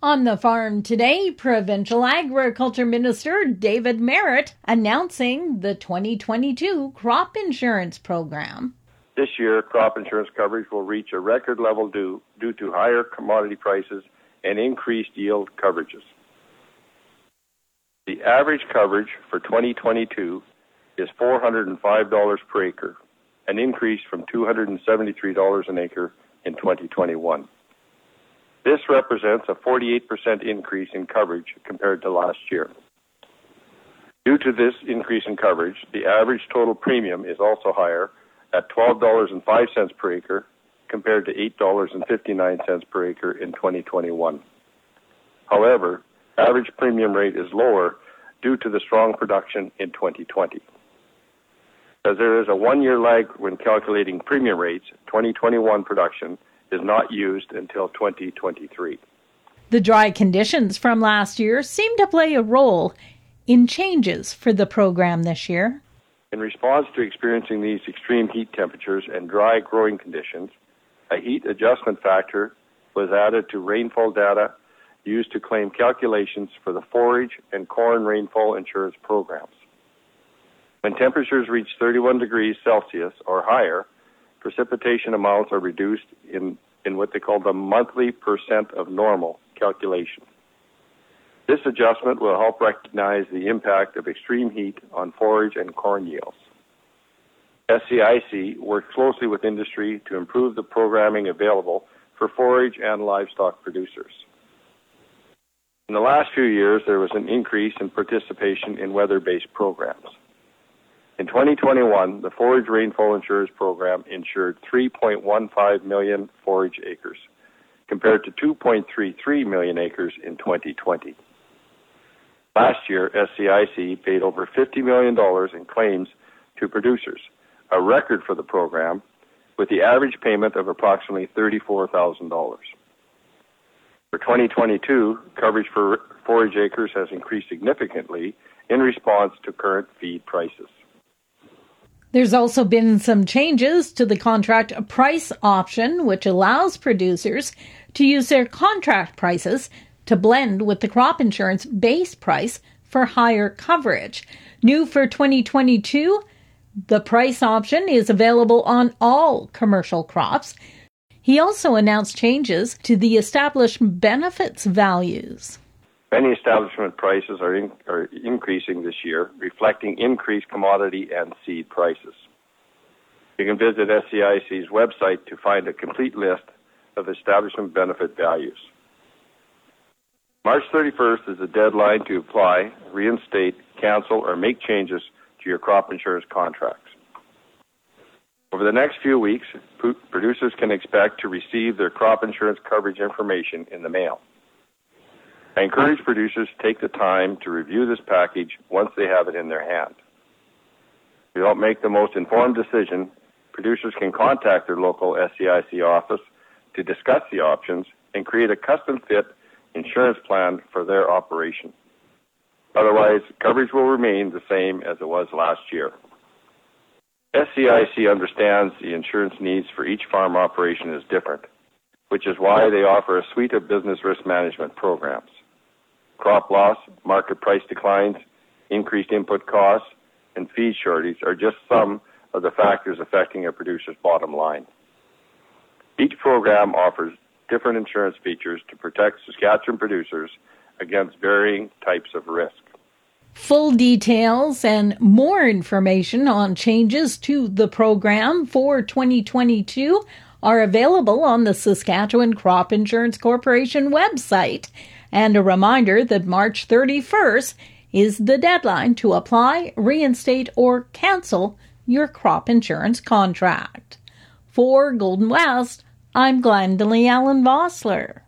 On the farm today, Provincial Agriculture Minister David Marit announcing the 2022 crop insurance program. This year, crop insurance coverage will reach a record level due, due to higher commodity prices and increased yield coverages. The average coverage for 2022 is $405 per acre, an increase from $273 an acre in 2021. This represents a 48% increase in coverage compared to last year. Due to this increase in coverage, the average total premium is also higher at $12.05 per acre compared to $8.59 per acre in 2021. However, average premium rate is lower due to the strong production in 2020. As there is a one-year lag when calculating premium rates, 2021 production is not used until 2023. The dry conditions from last year seem to play a role in changes for the program this year. In response to experiencing these extreme heat temperatures and dry growing conditions, a heat adjustment factor was added to rainfall data used to claim calculations for the forage and corn rainfall insurance programs. When temperatures reach 31 degrees Celsius or higher, precipitation amounts are reduced in, in what they call the monthly percent of normal calculation. This adjustment will help recognize the impact of extreme heat on forage and corn yields. SCIC worked closely with industry to improve the programming available for forage and livestock producers. In the last few years, there was an increase in participation in weather based programs. In 2021, the Forage Rainfall Insurance Program insured 3.15 million forage acres, compared to 2.33 million acres in 2020. Last year, SCIC paid over $50 million in claims to producers, a record for the program, with the average payment of approximately $34,000. For 2022, coverage for forage acres has increased significantly in response to current feed prices. There's also been some changes to the contract price option, which allows producers to use their contract prices to blend with the crop insurance base price for higher coverage. New for 2022, the price option is available on all commercial crops. He also announced changes to the established benefits values. Many establishment prices are, in, are increasing this year, reflecting increased commodity and seed prices. You can visit SCIC's website to find a complete list of establishment benefit values. March 31st is the deadline to apply, reinstate, cancel, or make changes to your crop insurance contracts. Over the next few weeks, producers can expect to receive their crop insurance coverage information in the mail. I encourage producers to take the time to review this package once they have it in their hand. If you don't make the most informed decision, producers can contact their local SCIC office to discuss the options and create a custom fit insurance plan for their operation. Otherwise, coverage will remain the same as it was last year. SCIC understands the insurance needs for each farm operation is different, which is why they offer a suite of business risk management programs crop loss, market price declines, increased input costs, and feed shortage are just some of the factors affecting a producer's bottom line. Each program offers different insurance features to protect Saskatchewan producers against varying types of risk. Full details and more information on changes to the program for 2022 are available on the Saskatchewan Crop Insurance Corporation website and a reminder that March 31st is the deadline to apply, reinstate, or cancel your crop insurance contract. For Golden West, I'm Glendalee Allen Vossler.